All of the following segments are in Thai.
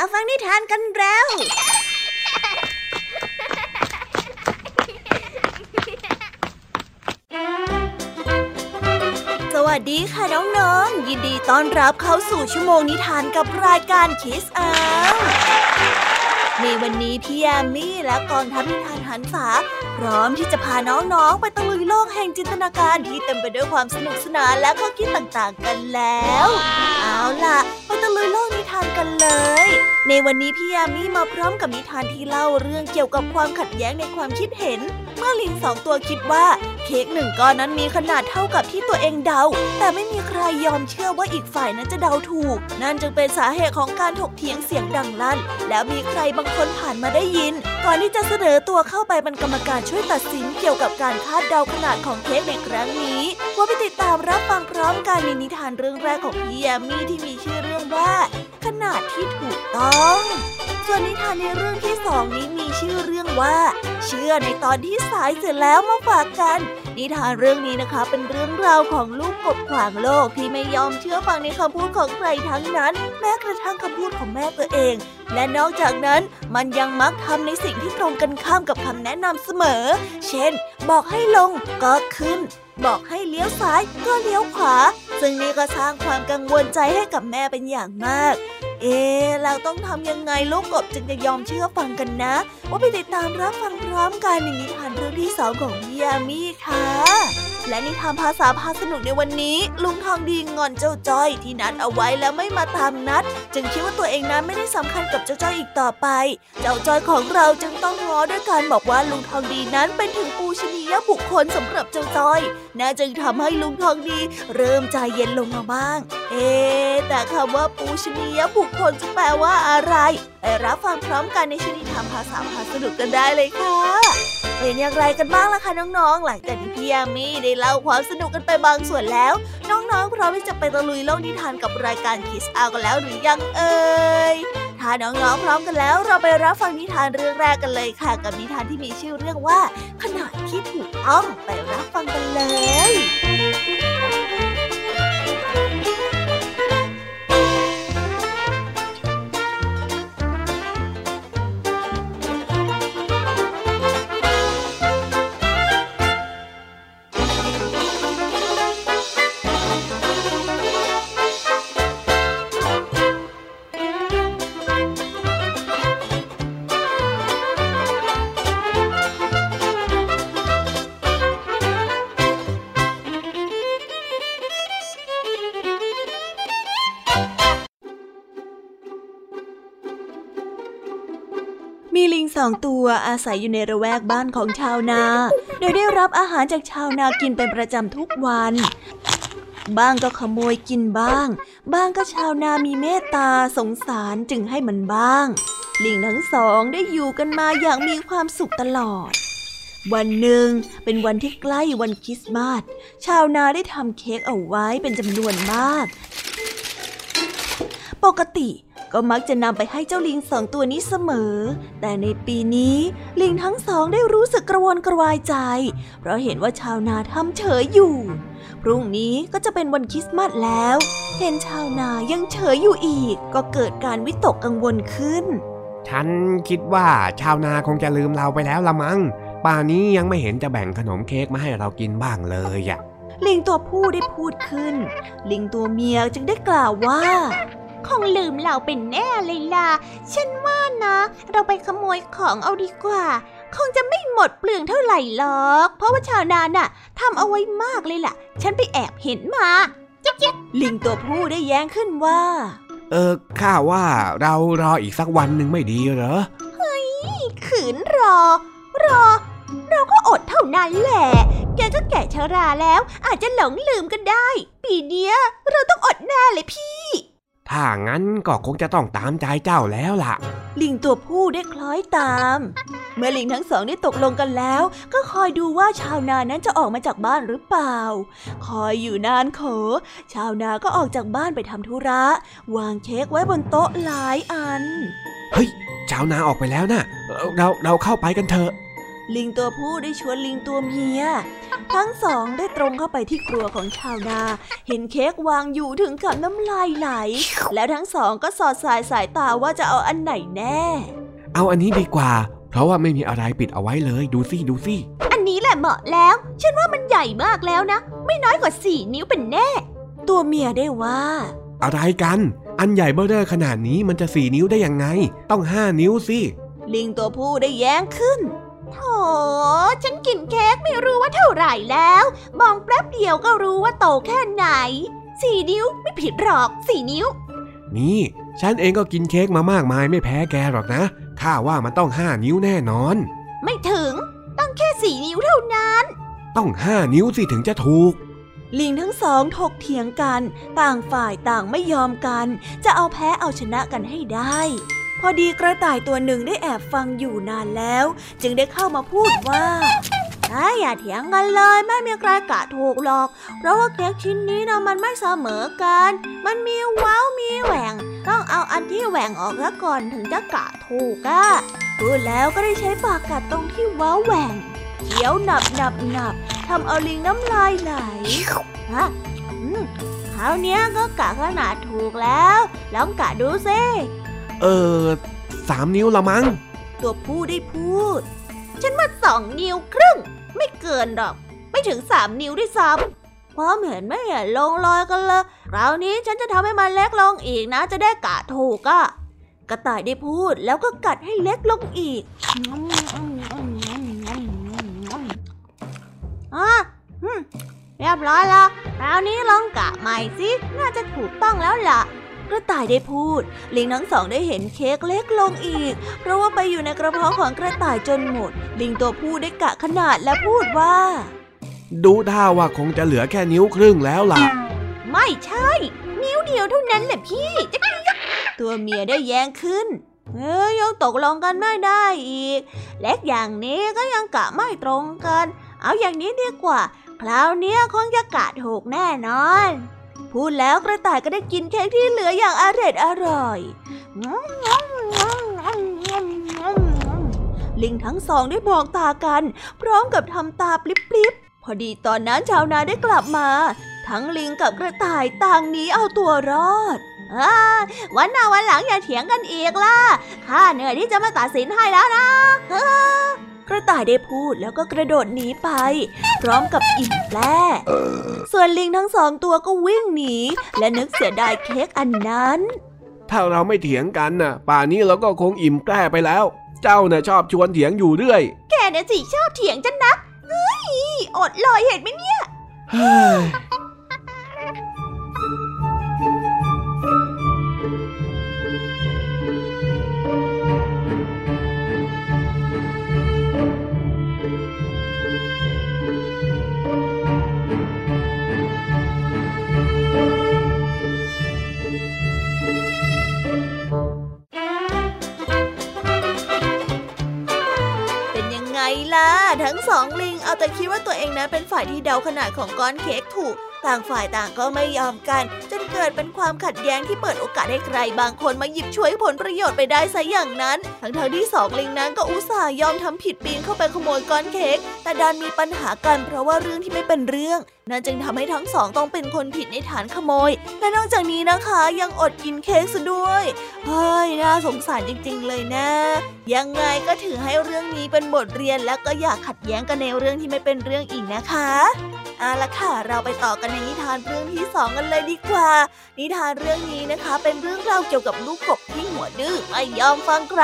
มาฟังนิทานกันแล้ว สวัสดีค่ะน้องๆ ยินดีต้อนรับเข้าสู่ชั่วโมงนิทานกับรายการคิสอาในวันนี้พี่แอมมี่และกองทัพนิทานหันษาพร้อมที่จะพาน้องๆ ไปตะลุยโลกแห่งจินตนาการที่เต็มไปด้วยความสนุกสนานและข้อคิดต่างๆกันแล้ว เอาล่ะ ไปตะลุยโลกนิทานกันเลย ในวันนี้พี่ยามีมาพร้อมกับนิทานที่เล่าเรื่องเกี่ยวกับความขัดแย้งในความคิดเห็น เมื่อลิงสองตัวคิดว่า เค้กหนึ่งก้อนนั้นมีขนาดเท่ากับที่ตัวเองเดา แต่ไม่มีใครยอมเชื่อว่าอีกฝ่ายนั้นจะเดาถูก นั่นจึงเป็นสาเหตุของการถกเถียงเสียงดังลั่น แล้วมีใครบางคนผ่านมาได้ยิน ก่อนที่จะเสนอตัวเข้าไปเป็นกรรมการช่วยตัดสินเกี่ยวกับการคาดเดาขนาดของเค้กในครั้งนี้ ว่าไปติดตามรับฟังพร้อมกันในนิทานเรื่องแรกของพี่แยมมี่ที่มีชื่อเรื่องว่า ขนาดที่ถูกต้องส่วนนิทานในเรื่องที่สองนี้มีชื่อเรื่องว่า เชื่อในตอนที่สายเสร็จแล้วมาฝากกัน นิทานเรื่องนี้นะคะ เป็นเรื่องราวของลูกกบขวางโลกที่ไม่ยอมเชื่อฟังในคำพูดของใครทั้งนั้น แม้กระทั่งคำพูดของแม่ตัวเอง และนอกจากนั้นมันยังมักทำในสิ่งที่ตรงกันข้ามกับคำแนะนำเสมอ เช่น บอกให้ลงก็ขึ้น บอกให้เลี้ยวซ้ายก็เลี้ยวขวา ซึ่งนี่ก็สร้างความกังวลใจให้กับแม่เป็นอย่างมาก เอ๊เราต้องทำยังไงลูกกบจึงจะยอมเชื่อฟังกันนะ ว่าไปติดตามรับฟังพร้อมกันในนิทานเรื่องที่สองของพี่ยามีค่ะ และนิทานภาษาพาสนุกในวันนี้ ลุงทองดีงอนเจ้าจ้อยที่นัดเอาไว้แล้วไม่มาตามนัด จึงคิดว่าตัวเองนั้นไม่ได้สำคัญกับเจ้าจ้อยอีกต่อไป เจ้าจ้อยของเราจึงต้องง้อด้วยการบอกว่าลุงทองดีนั้นเป็นถึงปูชนียบุคคลสำหรับเจ้าจ้อยน่าจึงทำให้ลุงทองดี เริ่มใจเย็นลงมาบ้าง เอ๊แต่คำว่าปูชนียบุคคลจะแปลว่าอะไรไปรับฟังพร้อมกันในชนิทานภาษาพาสนุกกันได้เลยค่ะ เป็นอย่างไรกันบ้างล่ะคะน้องๆ หลังจากที่พี่ยามีได้เล่าความสนุกกันไปบางส่วนแล้ว น้องๆพร้อมที่จะไปตะลุยโลกนิทานกับรายการคิสอากันแล้วหรือยังเอ่ยถ้าน้องๆพร้อมกันแล้ว เราไปรับฟังนิทานเรื่องแรกกันเลยค่ะ กับนิทานที่มีชื่อเรื่องว่าขนาดที่ถูกต้องไปรับฟังกันเลย สองตัวอาศัยอยู่ในระแวกบ้านของชาวนา โดยได้รับอาหารจากชาวนากินเป็นประจำทุกวัน บ้างก็ขโมยกินบ้าง บ้างก็ชาวนามีเมตตาสงสารจึงให้มันบ้าง ลิงทั้งสองได้อยู่กันมาอย่างมีความสุขตลอดวันหนึ่งเป็นวันที่ใกล้วันคริสต์มาสชาวนาได้ทำเค้กเอาไว้เป็นจำนวนมาก ปกติก็มักจะนำไปให้เจ้าลิงสองตัวนี้เสมอ แต่ในปีนี้ ลิงทั้งสองได้รู้สึกกระวนกระวายใจ เพราะเห็นว่าชาวนาทำเฉยอยู่ พรุ่งนี้ก็จะเป็นวันคริสต์มาสแล้ว เห็นชาวนายังเฉยอยู่อีก ก็เกิดการวิตกกังวลขึ้น ฉันคิดว่าชาวนาคงจะลืมเราไปแล้วละมัง้ง ป่านนี้ยังไม่เห็นจะแบ่งขนมเค้กมาให้เรากินบ้างเลยอะลิงตัวผู้ได้พูดขึ้น ลิงตัวเมียจึงได้กล่าวว่า คงลืมเราเป็นแน่เลยล่ะ ฉันว่านะ เราไปขโมยของเอาดีกว่า คงจะไม่หมดเปลืองเท่าไหร่หรอก เพราะว่าชาวนาน่ะทำเอาไว้มากเลยล่ะ ฉันไปแอบเห็นมาจ๊กจ๊กลิงตัวผู้ได้แย้งขึ้นว่า เออข้าว่าเรารออีกสักวันหนึ่งไม่ดีเหรอขืนรอ รอ เราก็อดเท่านั้นแหละแกก็แก่ชราแล้ว อาจจะหลงลืมก็ได้ ปีเนี้ยเราต้องอดแน่เลยพี่ ถ้างั้นก็คงจะต้องตามใจเจ้าแล้วล่ะ ลิงตัวผู้ได้คล้อยตาม เมื่อลิงทั้งสองได้ตกลงกันแล้ว ก็คอยดูว่าชาวนานั้นจะออกมาจากบ้านหรือเปล่า คอยอยู่นานโขชาวนาก็ออกจากบ้านไปทำธุระ วางเค้กไว้บนโต๊ะหลายอัน เฮ้ย ชาวนาออกไปแล้วนะ่ะเอ่อเราเราเข้าไปกันเถอะ ลิงตัวผู้ได้ชวนลิงตัวเมีย ทั้งสองได้ตรงเข้าไปที่ครัวของชาวนา เห็นเค้กวางอยู่ถึงกับน้ำลายไหล แล้วทั้งสองก็สอดสายสายตาว่าจะเอาอันไหนแน่ เอาอันนี้ดีกว่า เพราะว่าไม่มีอะไรปิดเอาไว้เลยดูสิดูสิอันนี้แหละเหมาะแล้ว ฉันว่ามันใหญ่มากแล้วนะ ไม่น้อยกว่าสี่นิ้วเป็นแน่ ตัวเมียได้ว่า อะไรกัน อันใหญ่เบ้อเร่อขนาดนี้มันจะสี่นิ้วได้ยังไง ต้องห้านิ้วสิลิงตัวผู้ได้แย้งขึ้นโถ ฉันกินเค้กไม่รู้ว่าเท่าไหร่แล้ว มองแป๊บเดียวก็รู้ว่าโตแค่ไหน สี่นิ้วไม่ผิดหรอกสี่นิ้ว นี่ ฉันเองก็กินเค้กมามากมายไม่แพ้แกหรอกนะข้าว่ามันต้องห้านิ้วแน่นอน ไม่ถึงต้องแค่สี่นิ้วเท่านั้น ต้องห้านิ้วสิถึงจะถูกลิงทั้งสองถกเถียงกัน ต่างฝ่ายต่างไม่ยอมกัน จะเอาแพ้เอาชนะกันให้ได้ พอดีกระต่ายตัวหนึ่งได้แอบฟังอยู่นานแล้ว จึงได้เข้ามาพูดว่าอย่าเถียงกันเลยไม่มีใครกะถูกหรอก เพราะว่าเค้กชิ้นนี้นะมันไม่เสมอกัน มันมีเว้ามีแหว่ง ต้องเอาอันที่แหว่งออกแล้วก่อนถึงจะกะถูกอะพูดแล้วก็ได้ใช้ปากกัดตรงที่เว้าแหว่งเคี้ยวหนับหนับหนับทำเอาลิงน้ำลายไหลฮะอืมคราวนี้ก็กะขนาดถูกแล้ว ลองกะดูซิ เออสามนิ้วละมั้ง ตัวผู้ได้พูด ฉันว่าสองนิ้วครึ่ง ไม่เกินหรอก ไม่ถึงสามนิ้วด้วยซ้ความเห็นไม่เห็นลงรอยกันเลยคราวนี้ฉันจะทำให้มันเล็กลงอีกนะ จะได้กะถูกอะกระต่ายได้พูดแล้วก็กัดให้เล็กลงอีกอะเรียบร้อยแล้วคราวนี้ลองกะใหม่สิ น่าจะถูกต้องแล้วล่ะ กระต่ายได้พูด ลิงทั้งสองได้เห็นเค้กเล็กลงอีก เพราะว่าไปอยู่ในกระเพาะของกระต่ายจนหมด ลิงตัวผู้ได้กะขนาดและพูดว่า ดูท่าว่าคงจะเหลือแค่นิ้วครึ่งแล้วล่ะำไม่ใช่ นิ้วเดียวเท่านั้นแหละพี่จะตัวเมียได้แย้งขึ้นเอ้ยยังตกลงกันไม่ได้อีกเล็กอย่างนี้ก็ยังกะไม่ตรงกัน เอาอย่างนี้ดีกว่า คราวเนี้ยคงจะกะถูกแน่นอน พูดแล้วกระต่ายก็ได้กินเค้กที่เหลืออย่างอร่อยอร่อย ลิงทั้งสองได้มองตากัน พร้อมกับทำตาปลิบๆ พอดีตอนนั้นชาวนาได้กลับมา ทั้งลิงกับกระต่ายต่างหนีเอาตัวรอดอวันหน้าวันหลังอย่าเถียงกันอีกล่ะ ข้าเหนื่อยที่จะมาตัดสินให้แล้วนะ กระต่ายได้พูดแล้วก็กระโดดหนีไป พร้อมกับอิ่มแปรส่วนลิงทั้งสองตัวก็วิ่งหนี และนึกเสียดายเค้กอันนั้น ถ้าเราไม่เถียงกันน่ะ ป่านนี้เราก็คงอิ่มแกล้ไปแล้ว เจ้าน่ะชอบชวนเถียงอยู่เรื่อย แกเนี่ยสิชอบเถียงจันนักเฮ้ยอดเลยเห็นไหมเนี่ย ดาขนาดของก้อนเค้กถูก ต่างฝ่ายต่างก็ไม่ยอมกัน จนเกิดเป็นความขัดแย้งที่เปิดโอกาสให้ใครบางคนมาหยิบฉวยผลประโยชน์ไปได้ซะอย่างนั้น ทั้งทที่สองลิงนั้นก็อุตส่าห์ยอมทำผิดปีนเข้าไปขโมยก้อนเค้กแต่ดันมีปัญหากันเพราะว่าเรื่องที่ไม่เป็นเรื่องนั่นจึงทำให้ทั้งสองต้องเป็นคนผิดในฐานขโมย และนอกจากนี้นะคะยังอดกินเค้กซะด้วยเฮ้ยน่าสงสารจริง ๆ เลยนะ ยังไงก็ถือให้เรื่องนี้เป็นบทเรียนแล้วก็อย่าขัดแย้งกันในเรื่องที่ไม่เป็นเรื่องอีกนะคะ เอาละค่ะ เราไปต่อกันในนิทานเรื่องที่สองกันเลยดีกว่า นิทานเรื่องนี้นะคะ เป็นเรื่องราวเกี่ยวกับลูกกบที่หัวดื้อไม่ยอมฟังใคร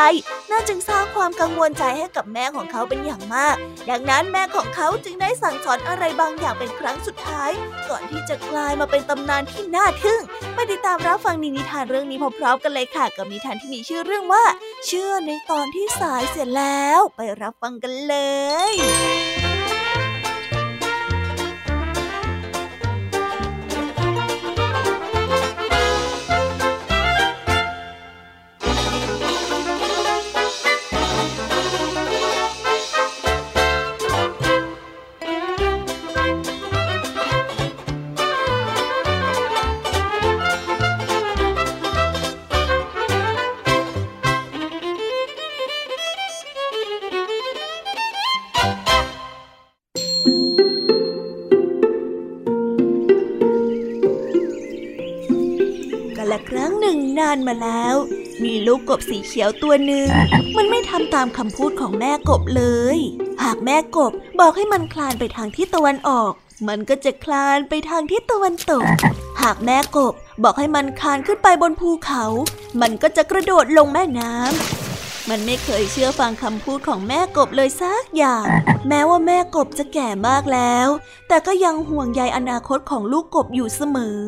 น่าจึงสร้างความกังวลใจให้กับแม่ของเขาเป็นอย่างมาก ดังนั้นแม่ของเขาจึงได้สั่งสอนอะไรบางอย่างเป็นครั้งสุดท้าย ก่อนที่จะกลายมาเป็นตำนานที่น่าทึ่งไปติดตามรับฟังนิทานเรื่องนี้พร้อมๆกันเลยค่ะ กับนิทานที่มีชื่อเรื่องว่า เชื่อในตอนที่สายเสร็จแล้ว ไปรับฟังกันเลยานมาแล้ว มีลูกกบสีเขียวตัวหนึ่ง มันไม่ทำตามคำพูดของแม่กบเลย หากแม่กบบอกให้มันคลานไปทางทิศตะวันออก มันก็จะคลานไปทางทิศตะวันตก หากแม่กบบอกให้มันคลานขึ้นไปบนภูเขา มันก็จะกระโดดลงแม่น้ำ มันไม่เคยเชื่อฟังคำพูดของแม่กบเลยสักอย่าง แม้ว่าแม่กบจะแก่มากแล้ว แต่ก็ยังห่วงใยอนาคตของลูกกบอยู่เสมอ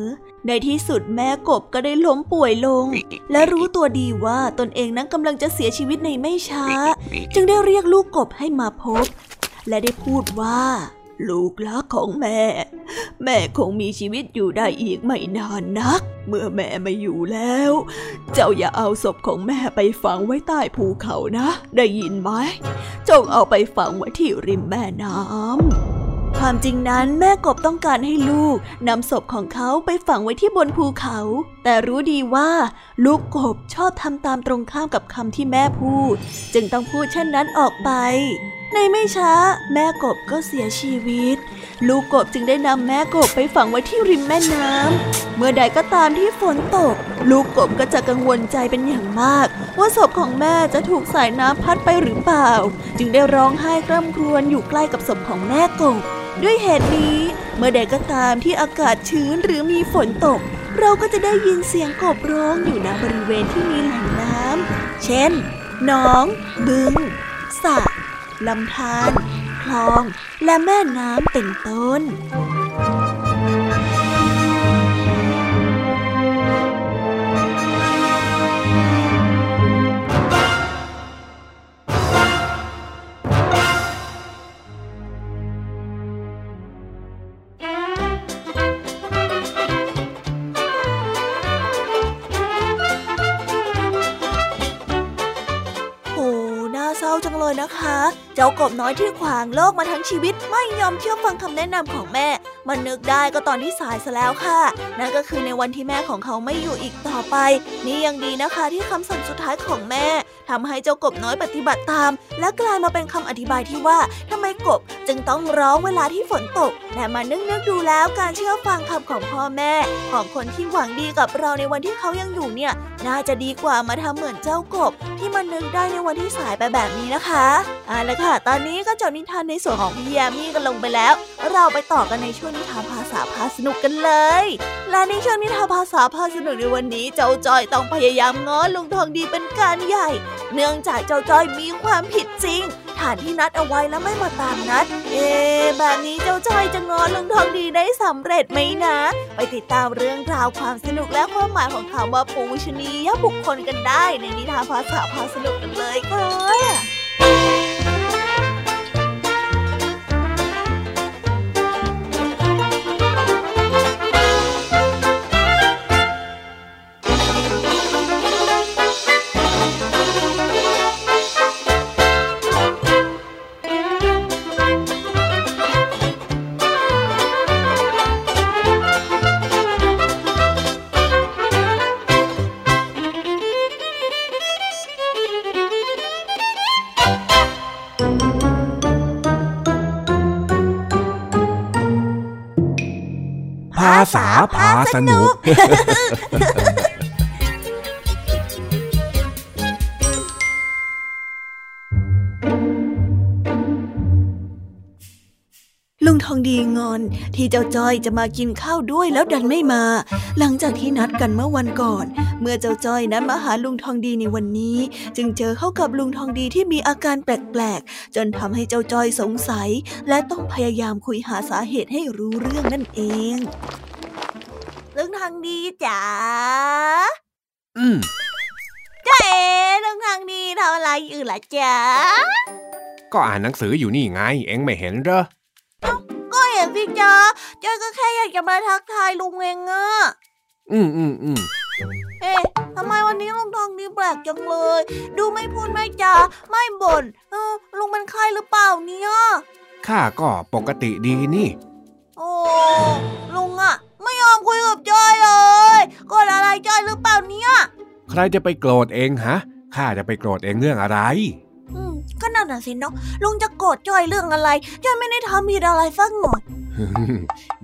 ในที่สุดแม่กบก็ได้ล้มป่วยลง และรู้ตัวดีว่าตนเองนั้นกำลังจะเสียชีวิตในไม่ช้า จึงได้เรียกลูกกบให้มาพบ และได้พูดว่า ลูกรักของแม่ แม่คงมีชีวิตอยู่ได้อีกไม่นานนัก เมื่อแม่ไม่อยู่แล้ว เจ้าอย่าเอาศพของแม่ไปฝังไว้ใต้ภูเขานะ ได้ยินไหมจงเอาไปฝังไว้ที่ริมแม่น้ำความจริงนั้นแม่กบต้องการให้ลูกนำศพของเขาไปฝังไว้ที่บนภูเขา แต่รู้ดีว่าลูกกบชอบทำตามตรงข้ามกับคำที่แม่พูด จึงต้องพูดเช่นนั้นออกไป ในไม่ช้า แม่กบก็เสียชีวิต ลูกกบจึงได้นำแม่กบไปฝังไว้ที่ริมแม่น้ำ เมื่อใดก็ตามที่ฝนตก ลูกกบก็จะกังวลใจเป็นอย่างมาก ว่าศพของแม่จะถูกสายน้ำพัดไปหรือเปล่า จึงได้ร้องไห้กร่ำครวญอยู่ใกล้กับศพของแม่กบ ด้วยเหตุนี้ เมื่อใดก็ตามที่อากาศชื้นหรือมีฝนตก เราก็จะได้ยินเสียงกบร้องอยู่ณบริเวณที่มีแหล่งน้ำเช่นหนอง บึงสระ ลำธารคลอง และแม่น้ำเป็นต้น จ้ากบน้อยที่ขวางโลกมาทั้งชีวิตไม่ยอมเชื่อฟังคำแนะนำของแม่ มันนึกได้ก็ตอนที่สายซะแล้วค่ะ นั่นก็คือในวันที่แม่ของเขาไม่อยู่อีกต่อไป นี่ยังดีนะคะที่คำสั่งสุดท้ายของแม่ทำให้เจ้ากบน้อยปฏิบัติตาม และกลายมาเป็นคำอธิบายที่ว่าทำไมกบจึงต้องร้องเวลาที่ฝนตก แต่มานึกนึกดูแล้วการเชื่อฟังคำของพ่อแม่ ของคนที่หวังดีกับเราในวันที่เขายังอยู่เนี่ย น่าจะดีกว่ามาทำเหมือนเจ้ากบ ที่มันนึกได้ในวันที่สายไปแบบนี้นะคะเอาละค่ะ ตอนนี้ก็จบนิทานในส่วนของพี่ยามีกันลงไปแล้ว เราไปต่อกันในช่วงนิทานภาษาพาสนุกกันเลย และในช่วงนิทานภาษาพาสนุกในวันนี้เจ้าจอยต้องพยายามง้อลุงทองดีเป็นการใหญ่ เนื่องจากเจ้าจอยมีความผิดจริง ฐานที่นัดเอาไว้แล้วไม่มาตามนัด เอ๊แบบนี้เจ้าจอยจะง้อลุงทองดีได้สำเร็จไหมนะ ไปติดตามเรื่องราวความสนุกและความหมายของคำว่าปูชนียบุคคลกันได้ ในนิทานภาษาพาสนุกกันเลยค่ะ สนุกลุงทองดีงอนที่เจ้าจ้อยจะมากินข้าวด้วยแล้วดันไม่มา หลังจากที่นัดกันเมื่อวันก่อน เมื่อเจ้าจ้อยนั้นมาหาลุงทองดีในวันนี้ จึงเจอเข้ากับลุงทองดีที่มีอาการแปลกๆ จนทำให้เจ้าจ้อยสงสัย และต้องพยายามคุยหาสาเหตุให้รู้เรื่องนั่นเอง ลุงทองดีจ๋า อืมจ้าเอ๋ลุงทองดีทำอะไรอยู่ล่ะจ๊ะ ก็อ่านหนังสืออยู่นี่ไง เอ็งไม่เห็นเหรอ ก็เห็นสิจ๊ะจ้อยก็แค่อยากจะมาทักทายลุงเองอะอืมอืมอืมเอ๊ะทำไมวันนี้ลุงทองดีแปลกจังเลย ดูไม่พูดไม่จาไม่บ่นเออลุงเป็นไข้หรือเปล่าเนี่ยข้าก็ปกติดีนี่ โอ้ลุงอะ ไม่ยอมคุยกับจอยเลยโกรธอะไรจอยหรือเปล่าเนี่ยใครจะไปโกรธเองฮะข้าจะไปโกรธเองเรื่องอะไรอืมก็นั่นน่ะสิเนาะลุงจะโกรธจอยเรื่องอะไรจอยไม่ได้ทำผิดอะไรสักหน่อย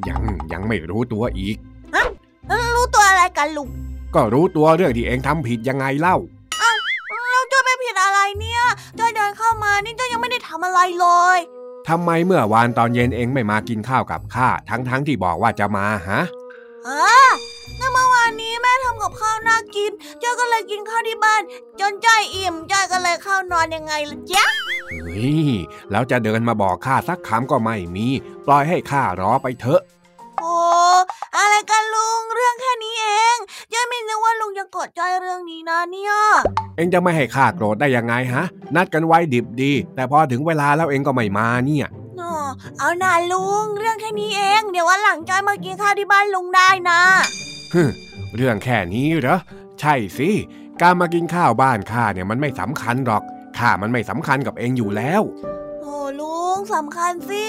ยังยังไม่รู้ตัวอีกแล้วรู้ตัวอะไรกันลุงก็รู้ตัวเรื่องที่เองทำผิดยังไงเล่าแล้วจ้อยไม่ผิดอะไรเนี่ยจ้อยเดินเข้ามานี่จ้อยยังไม่ได้ทำอะไรเลย ทำไมเมื่อวานตอนเย็นเองไม่มากินข้าวกับข้าทั้งๆทที่บอกว่าจะมาฮะอ่าก็เมื่อวานนี้แม่ทำกับข้าวน่ากินจ้อยก็เลยกินข้าวที่บ้าน จนจ้อยอิ่มจ้อยก็เลยเข้านอนยังไงล่ะจ๊ะนี่แล้วจะเดินมาบอกข้าสักคำก็ไม่มี ปล่อยให้ข้ารอไปเถอะ โอ้อะไรกันลุงเรื่องแค่นี้เองจ้อยไม่นึกว่าลุงจะกดจ้อยเรื่องนี้นะเนี่ย เองจะไม่ให้ข้าโกรธได้ยังไงฮะ นัดกันไว้ดิบดี แต่พอถึงเวลาแล้วเองก็ไม่มาเนี่ยเอาหน่าลุงเรื่องแค่นี้เอง เดี๋ยววันหลังจ้อยมากินข้าวที่บ้านลุงได้นะฮึเรื่องแค่นี้เหรอใช่สิการมากินข้าวบ้านข้าเนี่ยมันไม่สำคัญหรอกข้ามันไม่สำคัญกับเองอยู่แล้วโอ้ลุ งสำคัญสิ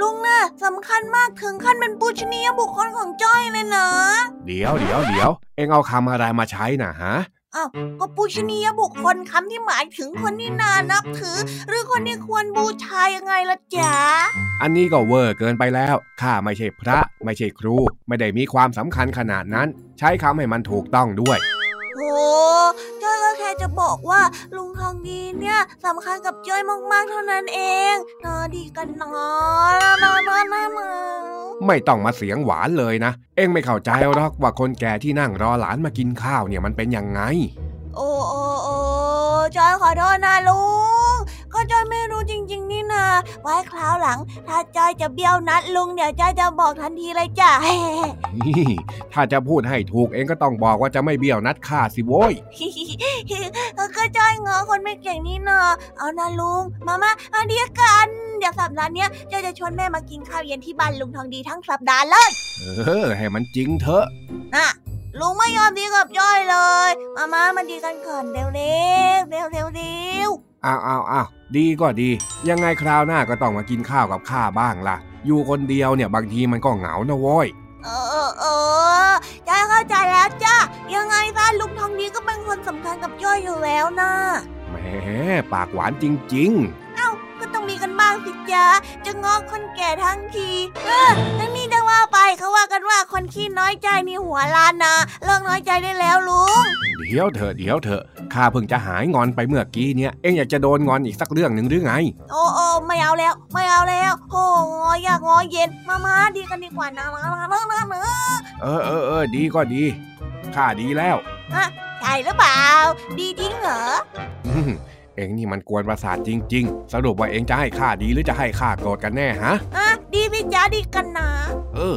ลุงน่ะสำคัญมากถึงขั้นเป็นปูชนียบุคคลของจ้อยเลยนะเดี๋ยวเดี๋ยวเดี๋ยวเองเอาคำอะไรมาใช้น่ะฮะอ้าวก็ปูชนียบุคคลคำที่หมายถึงคนที่นานับถือ หรือคนที่ควรบูชายังไงล่ะจ๊ะ อันนี้ก็เวอร์เกินไปแล้วข้าไม่ใช่พระ ไม่ใช่ครู ไม่ได้มีความสำคัญขนาดนั้น ใช้คำให้มันถูกต้องด้วย โอ้จ้อยก็แค่จะบอกว่าลุงทองดีเนี่ยสำคัญกับจ้อยมากๆเท่านั้นเองนอดีกันนอนนอนนอนไม่ต้องมาเสียงหวานเลยนะ เอ็งไม่เข้าใจหรอกว่าคนแก่ที่นั่งรอหลานมากินข้าวเนี่ยมันเป็นยังไง โอ้โอ้โอ้จอยขอโทษนะลุง ก็จอยไม่รู้จริง ๆ นี่นาไว้คราวหลัง ถ้าจอยจะเบี้ยวนัดลุงเดี๋ยวจอยจะบอกทันทีเลยจ้ะถ้าจะพูดให้ถูกเองก็ต้องบอกว่าจะไม่เบี้ยวนัดข้าสิโว้ยก็จอยงอคนไม่เก่งนี่นาเอานะลุง มามาอันเดียวกันเดี๋ยวสัปดาห์นี้จอยจะชวนแม่มากินข้าวเย็นที่บ้านลุงทองดีทั้งสัปดาห์เลยเออให้มันจริงเถอะน่ะลุงไม่ยอมดีกับจ้อยเลย มามามันดีกันก่อนเร็วเร็วเร็วเร็วเร็ว อ้าวอ้าวอ้าวดีก็ดี ยังไงคราวหน้าก็ต้องมากินข้าวกับข้าบ้างล่ะ อยู่คนเดียวเนี่ยบางทีมันก็เหงานะโว้ยเออเออจ้อยเข้าใจแล้วจ้ายังไงซะลุงทองดีก็เป็นคนสำคัญกับจ้อยอยู่แล้วนะแหมปากหวานจริง ๆ เอ้าก็ต้องมีกันบ้างสิจ้าจะงอคนแก่ทั้งทีเออทั้งนี้จะว่าไปเขาว่ากันว่าคนขี้น้อยใจนี่หัวล้านนะเลิกน้อยใจได้แล้วลุงเดี๋ยวเถอะเดี๋ยวเถอะข้าเพิ่งจะหายงอนไปเมื่อกี้เนี่ยเอ็งอยากจะโดนงอนอีกสักเรื่องหนึ่งหรือไง โอ้โอ้ไม่เอาแล้ว ไม่เอาแล้วโอ้งอยากงอเย็นมามาดีกันดีกว่านะนะนะนะนะเออเออเออดีก็ดีข้าดีแล้วอะใช่หรือเปล่า ดีจริงเหรอ เอ็งนี่มันกวนประสาทจริง ๆ สรุปว่าเอ็งจะให้ข้าดีหรือจะให้ข้าโกรธกันแน่ฮะ อะดีพี่จ้าดีกันนะ เออ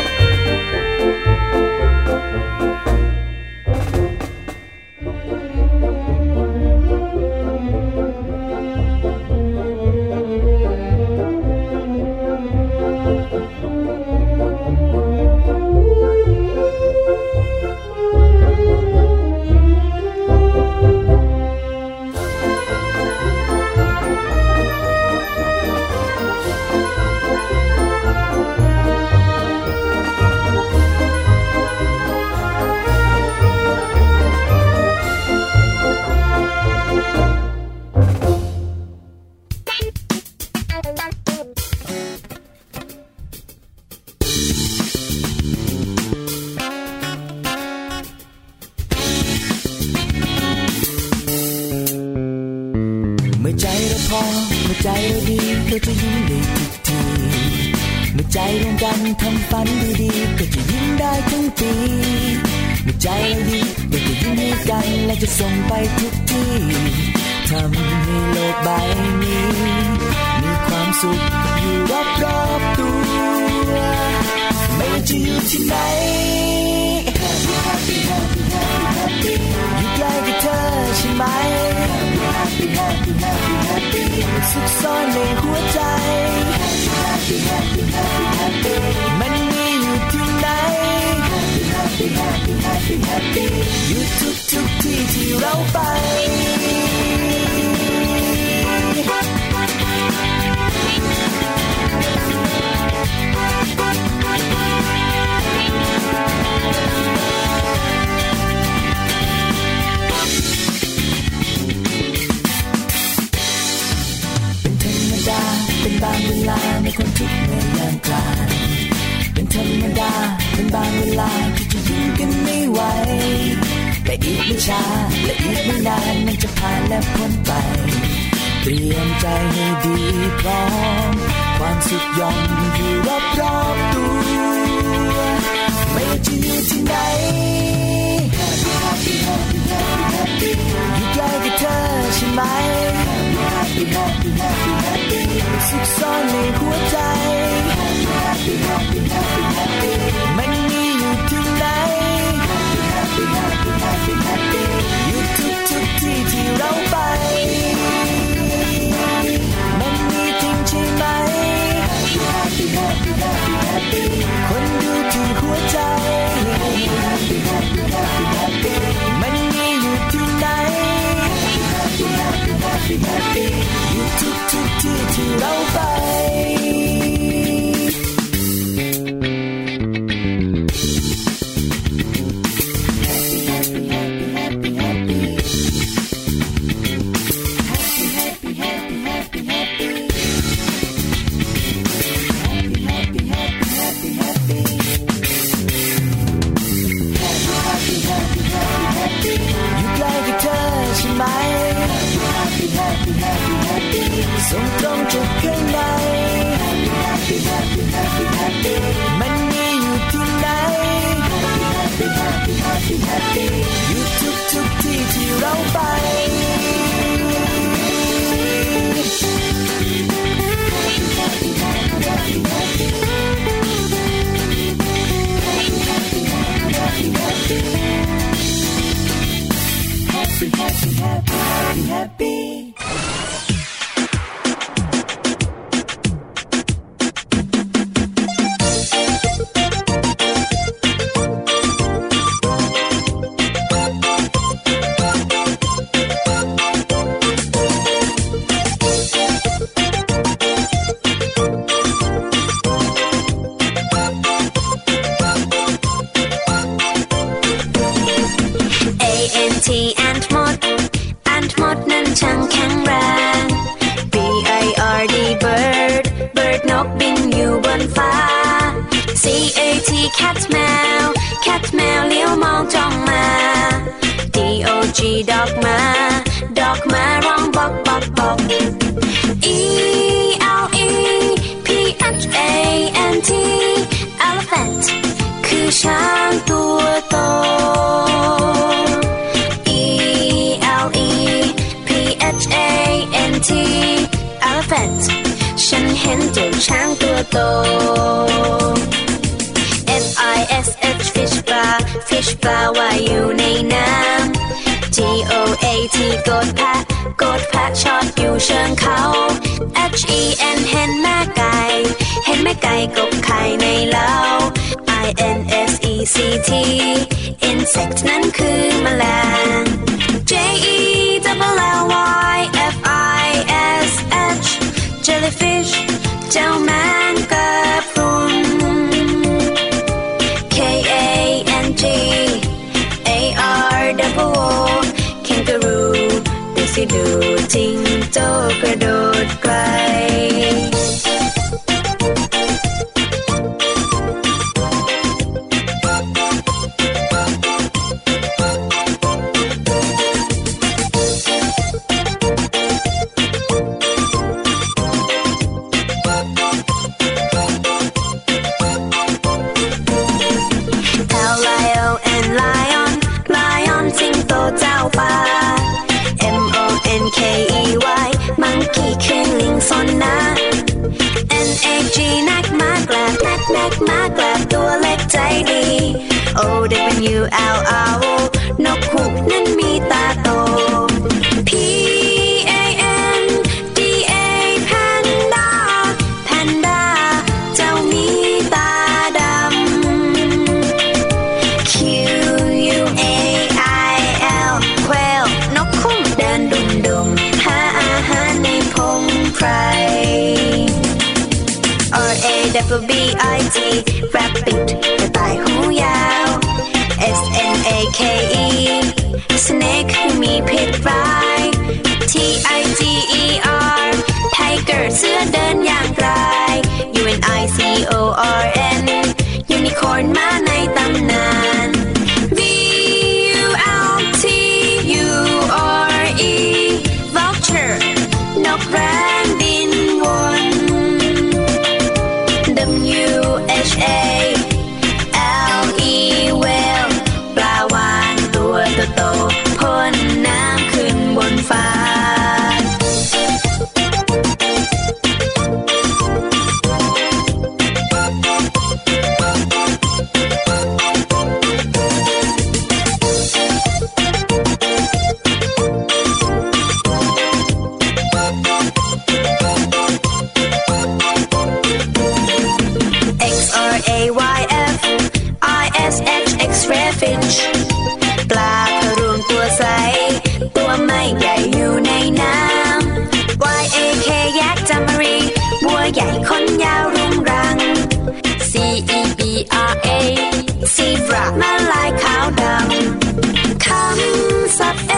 Música เมื่อใจเราดีเธอจะยิ้มได้ทุกทีเมื่อใจรวมกันทำฝันดีๆก็จะยิ้มได้ทั้งปีเมื่อใจเราดีเราจะยิ้มให้กันและจะส่งไปทุกที่ทำให้โลกใบนี้ มีความสุขอยู่รอบรอบตัวไม่ว่าจะอยู่ที่ไหน Happy Happy Happy Happy Happy กับเธอใช่ไหม Happy Happy Happy Happy สุขซ่อนในหัวใจ Happy Happy Happy Happy มันมีอยู่ที่ไหน Happy Happy Happy Happy อยู่ทุกทุกที่ที่เราไป Happy ที่ที่ กบินอยู่บนฟ้า C A T cat แมว cat แมวเลี้ยวมองจ้องมา D O G dog มา dog มาร้องบอกบอกบอก โต F I S H fish ปลา fish ปลาว่ายอยู่ในน้ำ G O A T กดแพะกดแพะชอดอยู่เชิงเขา H E N เห็นแม่ไก่ เห็นแม่ไก่กบไข่ในเล้า I N S E C T insect นั้นคือแมลง J E double L Y F I S H jellyfish จ้าแมงกะพรุน K A N G A R double O kangaroo ดูสิดูจริงโจ้กระโดดไกล O W L R O ใหญ่คนยาวรุงรัง C E B R A zebra มาลายขาวดำคำศัพท์เอ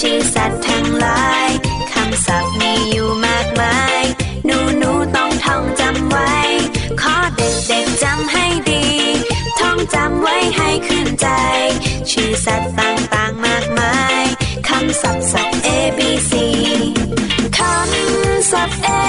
ชื่อสัตว์ทั้งหลายคำศัพท์มีอยู่มากมาย หนูหนูต้องท่องจำไว้ ขอเด็กเด็กจำให้ดี ท่องจำไว้ให้ขึ้นใจ ชื่อสัตว์ต่างๆมากมาย คำศัพท์ศัพท์ A B C คำศัพท์ A